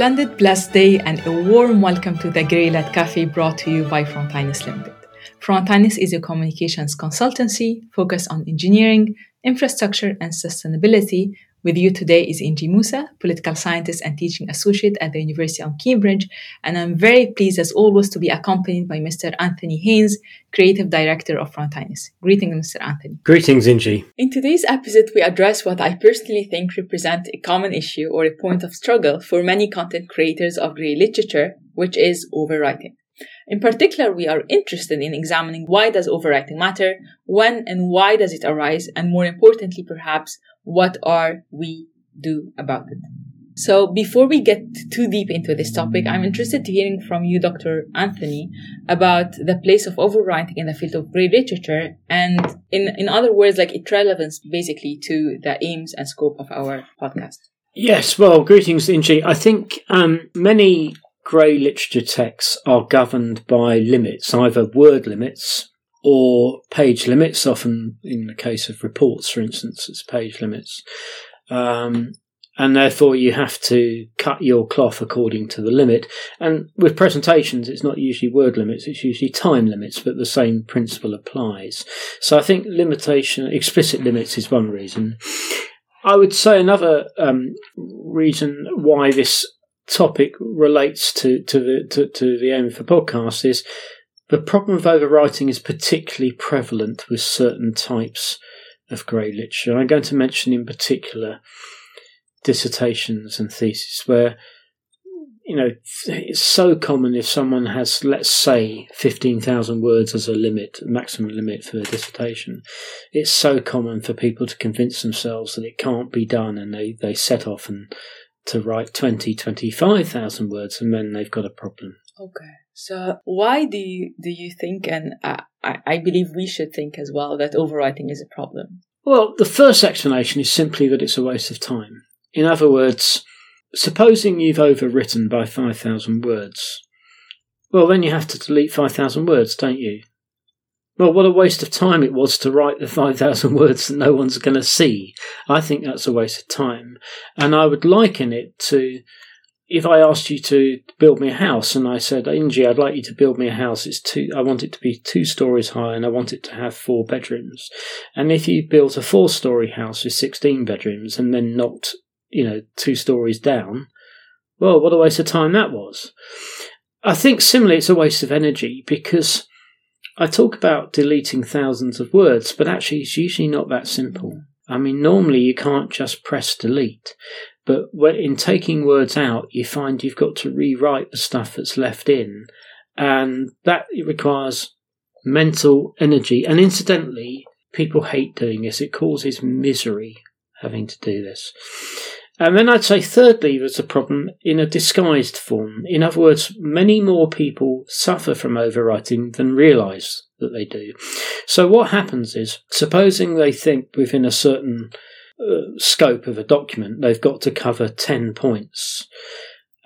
splendid, blessed day and a warm welcome to the Grey Lit Cafe brought to you by Frontinus Limited. Frontinus is a communications consultancy focused on engineering, infrastructure, and sustainability with you today is Engy Moussa, political scientist and teaching associate at the University of Cambridge, and I'm very pleased as always to be accompanied by Mr. Anthony Haynes, creative director of Frontinus. Greetings, Mr. Anthony. Greetings, Engy. In today's episode, we address what I personally think represents a common issue or a point of struggle for many content creators of grey literature, which is overwriting. In particular, we are interested in examining why does overwriting matter, when and why does it arise, and more importantly, perhaps, what are we do about it? So before we get too deep into this topic, I'm interested to hearing from you, Dr. Anthony, about the place of overwriting in the field of grey literature and in, in other words, like its relevance basically to the aims and scope of our podcast. Yes, well, greetings, Engy. I think um, many grey literature texts are governed by limits, either word limits or page limits, often in the case of reports, for instance, it's page limits. Um, and therefore you have to cut your cloth according to the limit. And with presentations, it's not usually word limits, it's usually time limits, but the same principle applies. So I think limitation, explicit limits is one reason. I would say another um, reason why this topic relates to, to the to, to the aim the podcast is the problem of overwriting is particularly prevalent with certain types of grey literature. I'm going to mention in particular dissertations and theses where you know it's so common if someone has let's say 15,000 words as a limit maximum limit for a dissertation it's so common for people to convince themselves that it can't be done and they they set off and to write 20 25,000 words and then they've got a problem okay so why do you do you think, and I, I believe we should think as well, that overwriting is a problem? Well, the first explanation is simply that it's a waste of time. In other words, supposing you've overwritten by 5,000 words, well, then you have to delete 5,000 words, don't you? Well, what a waste of time it was to write the 5,000 words that no one's going to see. I think that's a waste of time. And I would liken it to if I asked you to build me a house and I said, Engy, I'd like you to build me a house, it's two, I want it to be two stories high and I want it to have four bedrooms. And if you built a four story house with 16 bedrooms and then knocked, you know, two stories down, well, what a waste of time that was. I think similarly, it's a waste of energy because I talk about deleting thousands of words, but actually it's usually not that simple. I mean, normally you can't just press delete. But in taking words out, you find you've got to rewrite the stuff that's left in, and that requires mental energy. And incidentally, people hate doing this. It causes misery having to do this. And then I'd say, thirdly, there's a problem in a disguised form. In other words, many more people suffer from overwriting than realise that they do. So what happens is, supposing they think within a certain uh, scope of a document, they've got to cover 10 points.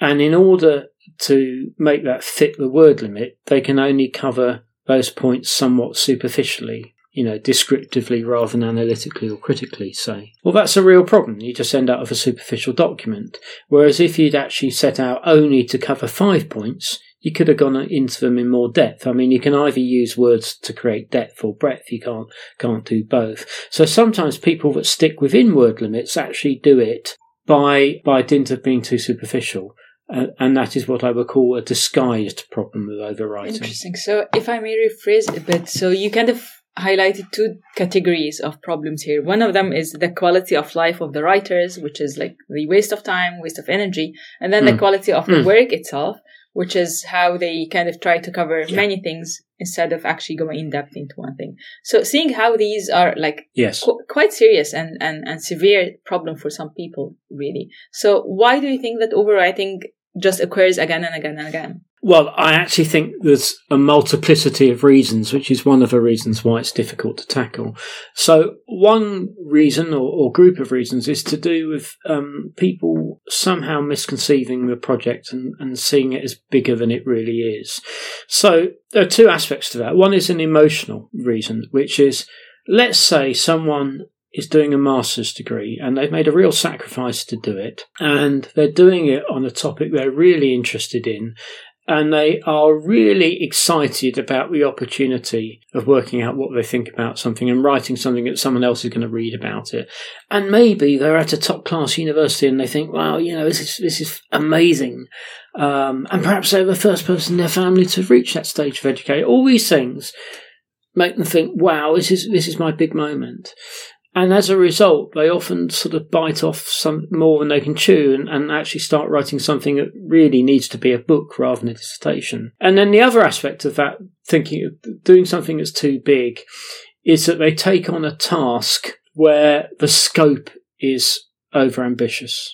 And in order to make that fit the word limit, they can only cover those points somewhat superficially, you know, descriptively rather than analytically or critically, say. Well, that's a real problem. You just end up with a superficial document. Whereas if you'd actually set out only to cover five points, you could have gone into them in more depth. I mean, you can either use words to create depth or breadth. You can't can't do both. So sometimes people that stick within word limits actually do it by by dint of being too superficial. Uh, and that is what I would call a disguised problem of overwriting. Interesting. So, if I may rephrase a bit, so you kind of highlighted two categories of problems here. One of them is the quality of life of the writers, which is like the waste of time, waste of energy, and then mm. the hmm. quality of the mm. work itself, which is how they kind of try to cover yeah. many things instead of actually going in depth into one thing. So seeing how these are like yes. Qu- quite serious and, and, and severe problem for some people, really. So why do you think that overwriting just occurs again and again and again? Well, I actually think there's a multiplicity of reasons, which is one of the reasons why it's difficult to tackle. So, one reason or, or group of reasons is to do with um, people somehow misconceiving the project and, and seeing it as bigger than it really is. So, there are two aspects to that. One is an emotional reason, which is let's say someone is doing a master's degree and they've made a real sacrifice to do it. And they're doing it on a topic they're really interested in. And they are really excited about the opportunity of working out what they think about something and writing something that someone else is going to read about it. And maybe they're at a top class university and they think, wow, you know, this is, this is amazing. Um, and perhaps they're the first person in their family to reach that stage of education. All these things make them think, wow, this is, this is my big moment. And as a result, they often sort of bite off some more than they can chew and, and, actually start writing something that really needs to be a book rather than a dissertation. And then the other aspect of that thinking, of doing something that's too big, is that they take on a task where the scope is overambitious.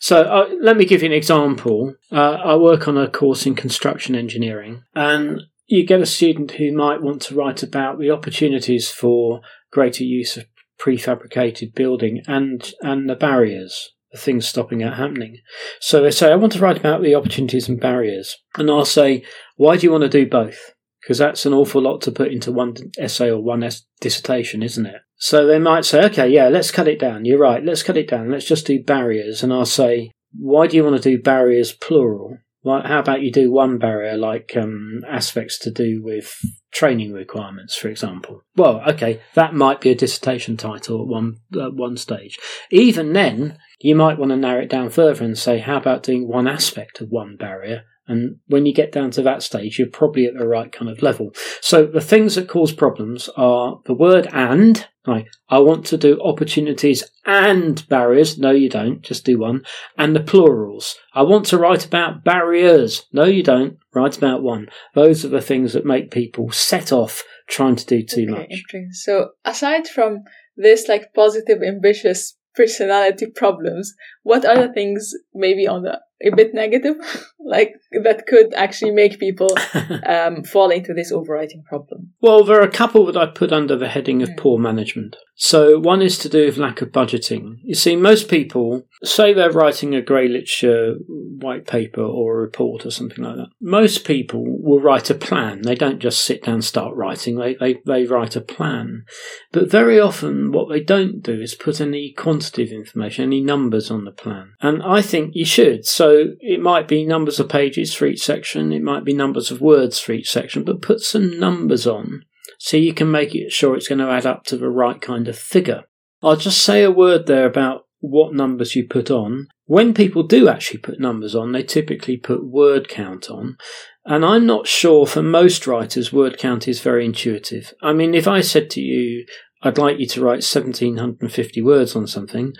So uh, let me give you an example. Uh, I work on a course in construction engineering, and you get a student who might want to write about the opportunities for greater use of prefabricated building and and the barriers, the things stopping that happening. So they say, I want to write about the opportunities and barriers, and I'll say, why do you want to do both? Because that's an awful lot to put into one essay or one dissertation, isn't it? So they might say, okay, yeah, let's cut it down. You're right, let's cut it down. Let's just do barriers. And I'll say, why do you want to do barriers plural? How about you do one barrier, like um, aspects to do with training requirements, for example? Well, okay, that might be a dissertation title at one at one stage. Even then, you might want to narrow it down further and say, how about doing one aspect of one barrier and when you get down to that stage, you're probably at the right kind of level. So the things that cause problems are the word and. Like, I want to do opportunities and barriers. No, you don't. Just do one. And the plurals. I want to write about barriers. No, you don't. Write about one. Those are the things that make people set off trying to do too okay, much. So aside from this, like positive, ambitious personality problems, what other things maybe on the a bit negative, like that could actually make people um, fall into this overwriting problem? Well, there are a couple that I put under the heading of mm. poor management. So one is to do with lack of budgeting. You see, most people say they're writing a grey literature white paper or a report or something like that. Most people will write a plan. They don't just sit down and start writing. They, they, they write a plan. But very often what they don't do is put any quantitative information, any numbers on the plan. And I think you should. So it might be numbers of pages for each section. It might be numbers of words for each section, but put some numbers on so you can make it sure it's going to add up to the right kind of figure. I'll just say a word there about what numbers you put on. When people do actually put numbers on, they typically put word count on. And I'm not sure for most writers, word count is very intuitive. I mean, if I said to you, I'd like you to write 1750 words on something,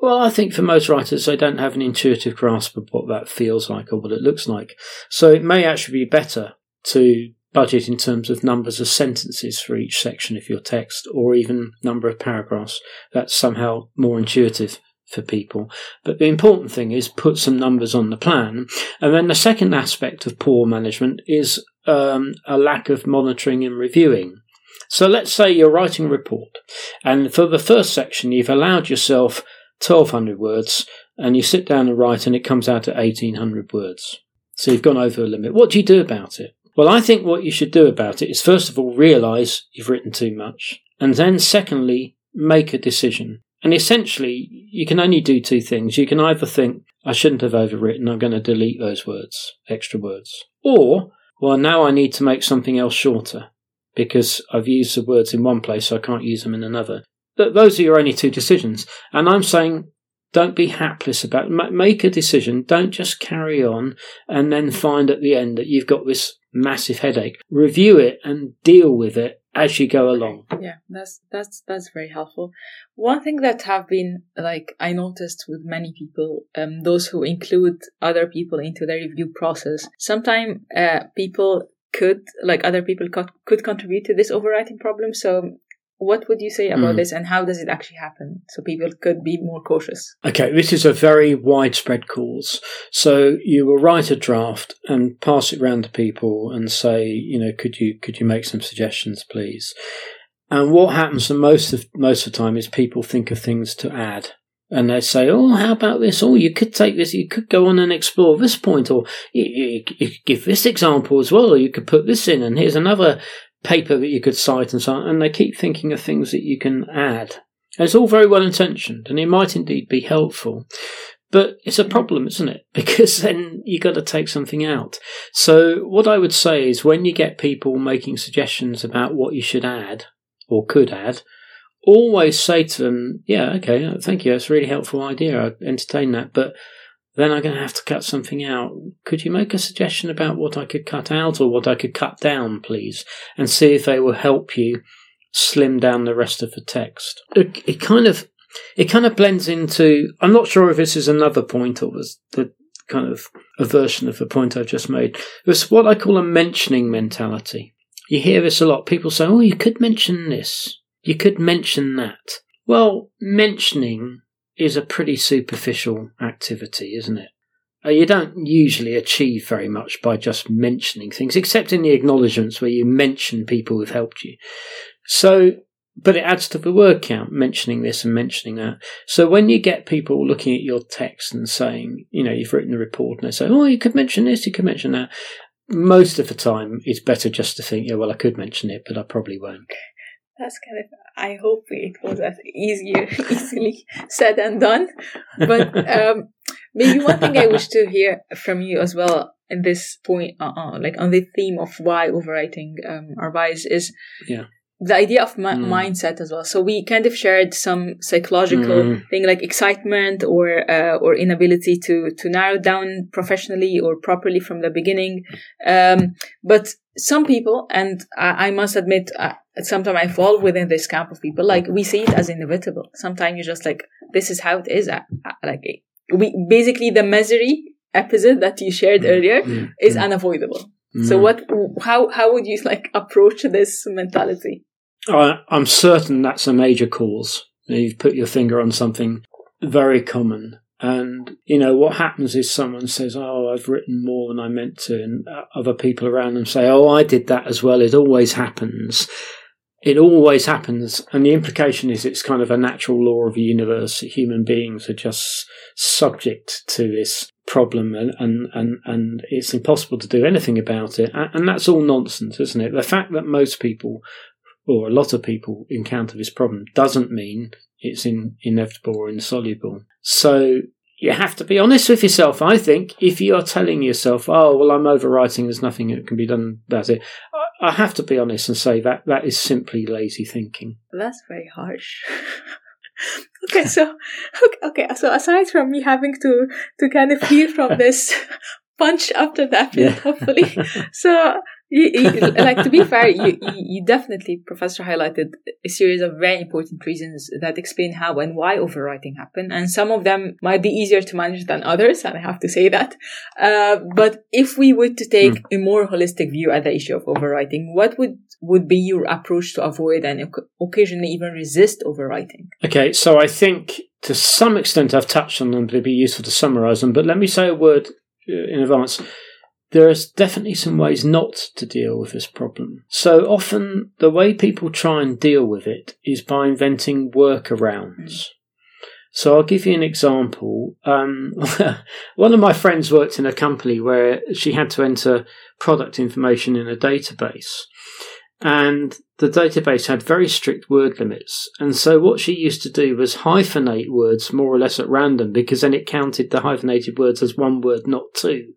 well, I think for most writers, they don't have an intuitive grasp of what that feels like or what it looks like. So it may actually be better to budget in terms of numbers of sentences for each section of your text or even number of paragraphs. That's somehow more intuitive for people. But the important thing is put some numbers on the plan. And then the second aspect of poor management is um, a lack of monitoring and reviewing. So let's say you're writing a report, and for the first section, you've allowed yourself 1200 words, and you sit down and write, and it comes out at 1800 words. So you've gone over a limit. What do you do about it? Well, I think what you should do about it is first of all realize you've written too much, and then secondly, make a decision. And essentially, you can only do two things. You can either think, I shouldn't have overwritten, I'm going to delete those words, extra words. Or, well, now I need to make something else shorter because I've used the words in one place, so I can't use them in another. Th- those are your only two decisions. And I'm saying, don't be hapless about it. Make a decision. Don't just carry on and then find at the end that you've got this massive headache. Review it and deal with it as you go along. Yeah, that's that's that's very helpful. One thing that have been like I noticed with many people, um, those who include other people into their review process, sometimes uh, people could like other people could, could contribute to this overwriting problem. So what would you say about mm. this and how does it actually happen so people could be more cautious okay this is a very widespread cause so you will write a draft and pass it around to people and say you know could you could you make some suggestions please and what happens most of most of the time is people think of things to add and they say, "Oh, how about this? Oh, you could take this. You could go on and explore this point, or you, you, you could give this example as well, or you could put this in, and here's another paper that you could cite and so on, and they keep thinking of things that you can add. It's all very well intentioned and it might indeed be helpful. But it's a problem, isn't it? Because then you've got to take something out. So what I would say is when you get people making suggestions about what you should add or could add, always say to them, yeah, okay, thank you. That's a really helpful idea. I entertain that. But then I'm going to have to cut something out. Could you make a suggestion about what I could cut out or what I could cut down, please? And see if they will help you slim down the rest of the text. It, it kind of it kind of blends into. I'm not sure if this is another point or was the kind of a version of the point I've just made. It's what I call a mentioning mentality. You hear this a lot. People say, "Oh, you could mention this. You could mention that." Well, mentioning is a pretty superficial activity, isn't it? Uh, you don't usually achieve very much by just mentioning things, except in the acknowledgements where you mention people who've helped you. So, but it adds to the word count, mentioning this and mentioning that. So when you get people looking at your text and saying, you know, you've written a report and they say, oh, you could mention this, you could mention that. Most of the time, it's better just to think, yeah, well, I could mention it, but I probably won't. That's kind of. I hope it was as easier, easily said than done. But um, maybe one thing I wish to hear from you as well in this point, uh, uh, like on the theme of why overwriting um, our bias is yeah the idea of mm. mindset as well. So we kind of shared some psychological mm. thing like excitement or uh, or inability to to narrow down professionally or properly from the beginning. Um, but some people, and I, I must admit, uh, sometimes I fall within this camp of people. Like we see it as inevitable. Sometimes you're just like, this is how it is. Like we basically the misery episode that you shared mm. earlier mm. is mm. unavoidable. So what? How how would you like approach this mentality? I, I'm certain that's a major cause. You've put your finger on something very common. And, you know, what happens is someone says, Oh, I've written more than I meant to. And uh, other people around them say, Oh, I did that as well. It always happens. It always happens. And the implication is it's kind of a natural law of the universe. Human beings are just subject to this problem and, and, and, and it's impossible to do anything about it. And that's all nonsense, isn't it? The fact that most people or a lot of people encounter this problem doesn't mean it's in, inevitable or insoluble. So you have to be honest with yourself. I think if you are telling yourself, "Oh, well, I'm overwriting. There's nothing that can be done about it," I have to be honest and say that that is simply lazy thinking. That's very harsh. okay, so okay, okay, so aside from me having to to kind of heal from this punch after that, yeah. hopefully, so you, you, like to be fair, you, you definitely, Professor, highlighted a series of very important reasons that explain how and why overwriting happened, and some of them might be easier to manage than others, and I have to say that. Uh, but if we were to take mm. a more holistic view at the issue of overwriting, what would would be your approach to avoid and occasionally even resist overwriting? Okay, so I think to some extent I've touched on them, but it'd be useful to summarize them. But let me say a word uh, in advance there are definitely some ways not to deal with this problem. So often, the way people try and deal with it is by inventing workarounds. So I'll give you an example. Um, one of my friends worked in a company where she had to enter product information in a database. And the database had very strict word limits. And so what she used to do was hyphenate words more or less at random because then it counted the hyphenated words as one word, not two.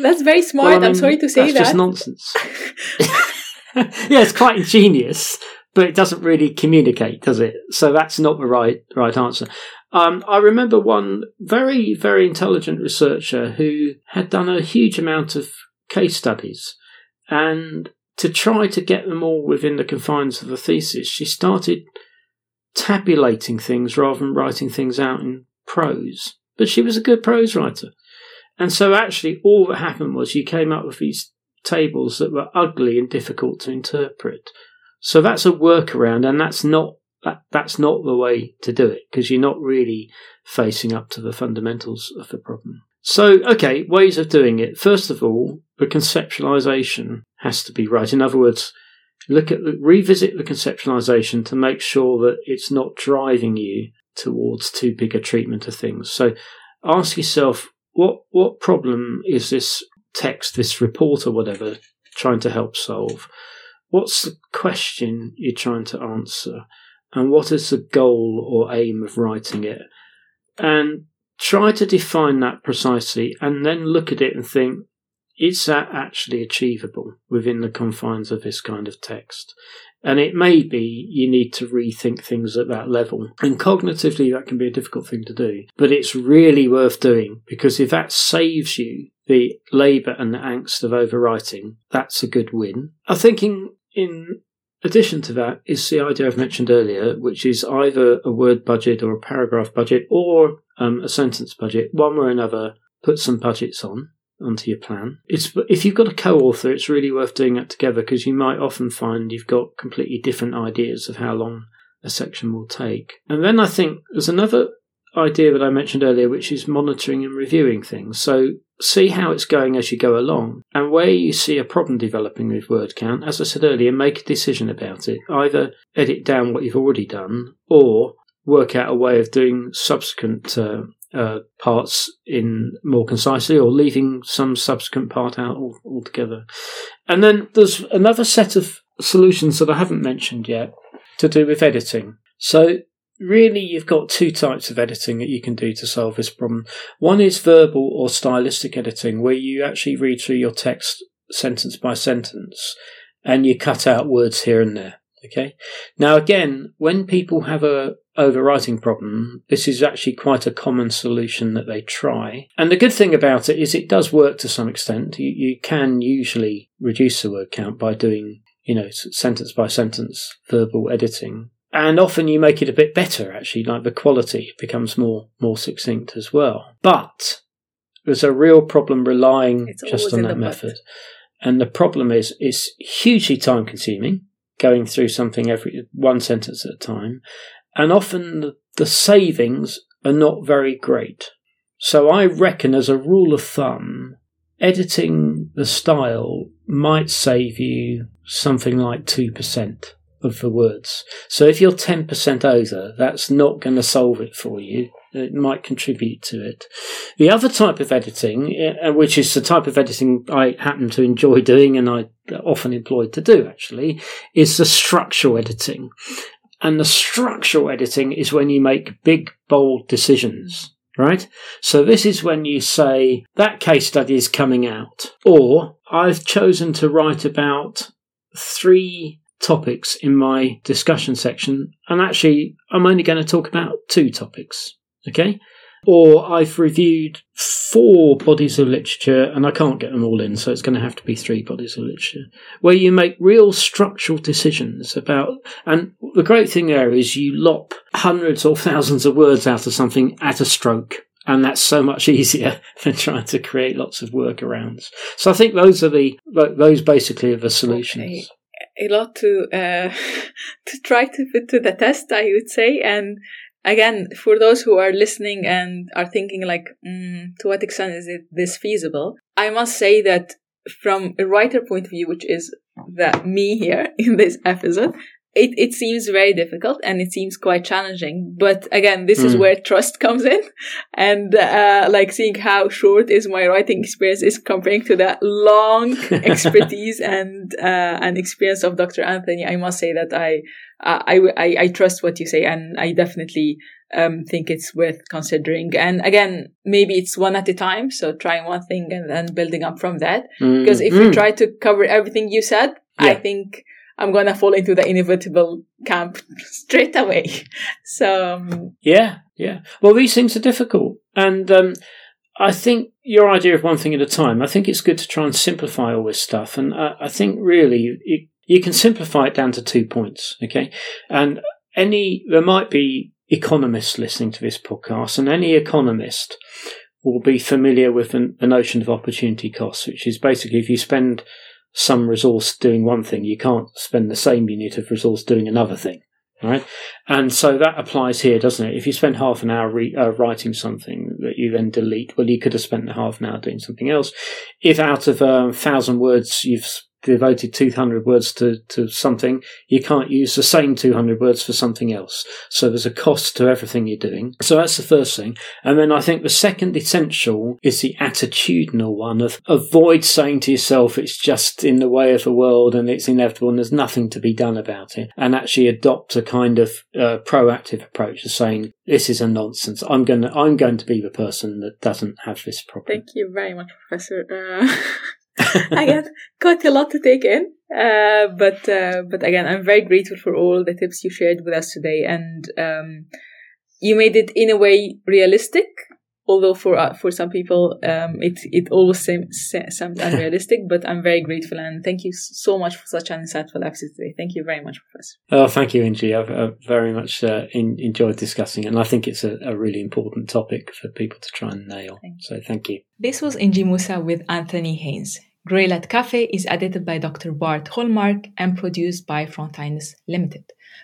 That's very smart. Well, I am sorry to say that's that. just nonsense. yeah, it's quite ingenious, but it doesn't really communicate, does it? So that's not the right right answer. Um, I remember one very very intelligent researcher who had done a huge amount of case studies, and to try to get them all within the confines of a thesis, she started tabulating things rather than writing things out in prose. But she was a good prose writer. And so actually all that happened was you came up with these tables that were ugly and difficult to interpret. So that's a workaround and that's not that, that's not the way to do it because you're not really facing up to the fundamentals of the problem. So, okay, ways of doing it. First of all, the conceptualization has to be right. In other words, look at revisit the conceptualization to make sure that it's not driving you towards too big a treatment of things. So, ask yourself what what problem is this text, this report or whatever, trying to help solve? What's the question you're trying to answer? and what is the goal or aim of writing it? And try to define that precisely and then look at it and think, is that actually achievable within the confines of this kind of text? And it may be you need to rethink things at that level. And cognitively, that can be a difficult thing to do. But it's really worth doing because if that saves you the labour and the angst of overwriting, that's a good win. I'm thinking in addition to that is the idea I've mentioned earlier, which is either a word budget or a paragraph budget or um, a sentence budget. One way or another, put some budgets on onto your plan. It's if you've got a co-author, it's really worth doing that together because you might often find you've got completely different ideas of how long a section will take. And then I think there's another idea that I mentioned earlier, which is monitoring and reviewing things. So see how it's going as you go along, and where you see a problem developing with word count, as I said earlier, make a decision about it. Either edit down what you've already done, or work out a way of doing subsequent uh, uh, parts in more concisely or leaving some subsequent part out altogether. And then there's another set of solutions that I haven't mentioned yet to do with editing. So really you've got two types of editing that you can do to solve this problem. One is verbal or stylistic editing where you actually read through your text sentence by sentence and you cut out words here and there. Okay. Now again, when people have a overwriting problem, this is actually quite a common solution that they try. And the good thing about it is it does work to some extent. You, you can usually reduce the word count by doing, you know, sentence by sentence verbal editing. And often you make it a bit better, actually, like the quality becomes more, more succinct as well. But there's a real problem relying it's just on that method. And the problem is it's hugely time consuming going through something every one sentence at a time and often the savings are not very great. So I reckon, as a rule of thumb, editing the style might save you something like 2% of the words. So if you're 10% over, that's not going to solve it for you. It might contribute to it. The other type of editing, uh, which is the type of editing I happen to enjoy doing and I often employed to do actually, is the structural editing. And the structural editing is when you make big, bold decisions, right? So this is when you say, that case study is coming out. Or, I've chosen to write about three topics in my discussion section, and actually, I'm only going to talk about two topics, okay? Or I've reviewed four bodies of literature and I can't get them all in, so it's going to have to be three bodies of literature, where you make real structural decisions about. And the great thing there is you lop hundreds or thousands of words out of something at a stroke. And that's so much easier than trying to create lots of workarounds. So I think those are the those basically are the solutions. Okay a lot to uh, to try to put to the test, I would say, and again, for those who are listening and are thinking like, mm, to what extent is it this feasible? I must say that from a writer point of view, which is that me here in this episode, it, it seems very difficult and it seems quite challenging. But again, this mm. is hmm. where trust comes in and, uh, like seeing how short is my writing experience is comparing to that long expertise and, uh, and experience of Dr. Anthony. I must say that I, I, I, I trust what you say and I definitely um, think it's worth considering. And again, maybe it's one at a time. So trying one thing and then building up from that. Mm. Because if mm. you try to cover everything you said, yeah. I think I'm to fall into the inevitable camp straight away. So, um, yeah, yeah. Well, these things are difficult. And, um, I think your idea of one thing at a time, I think it's good to try and simplify all this stuff. And I, I think really you can simplify it down to two points, okay? And any, there might be economists listening to this podcast, and any economist will be familiar with the, the notion of opportunity costs, which is basically if you spend some resource doing one thing, you can't spend the same unit of resource doing another thing. Right, and so that applies here, doesn't it? If you spend half an hour re- uh, writing something that you then delete, well, you could have spent the half an hour doing something else. If out of a um, thousand words you've devoted 200 words to, to something, you can't use the same 200 words for something else. So there's a cost to everything you're doing. So that's the first thing. And then I think the second essential is the attitudinal one of avoid saying to yourself, it's just in the way of the world and it's inevitable and there's nothing to be done about it. And actually adopt a kind of uh, proactive approach to saying, this is a nonsense. I'm going to, I'm going to be the person that doesn't have this problem. Thank you very much, Professor. Uh, again, quite a lot to take in. Uh, but uh, but again, I'm very grateful for all the tips you shared with us today, and um, you made it in a way realistic although for uh, for some people um, it it always seems, seems unrealistic but i'm very grateful and thank you so much for such an insightful episode today. Thank you very much professor. Oh thank you Engy. i've, I've very much uh, in, enjoyed discussing it and i think it's a, a, really important topic for people to try and nail. Thank so thank you. This was Engy Moussa with Anthony Haynes Grey Lit Cafe is edited by Dr. Bart Hallmark and produced by Frontinus Limited.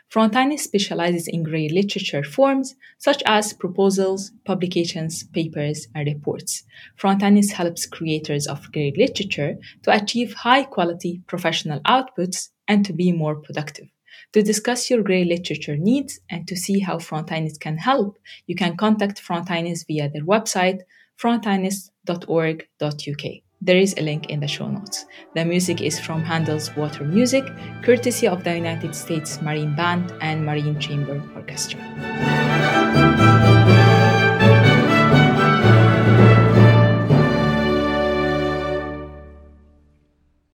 Frontinus specializes in grey literature forms such as proposals, publications, papers, and reports. Frontinus helps creators of grey literature to achieve high quality professional outputs and to be more productive. To discuss your grey literature needs and to see how Frontinus can help, you can contact Frontinus via their website frontinus.org.uk. There is a link in the show notes. The music is from Handel's Water Music, courtesy of the United States Marine Band and Marine Chamber Orchestra.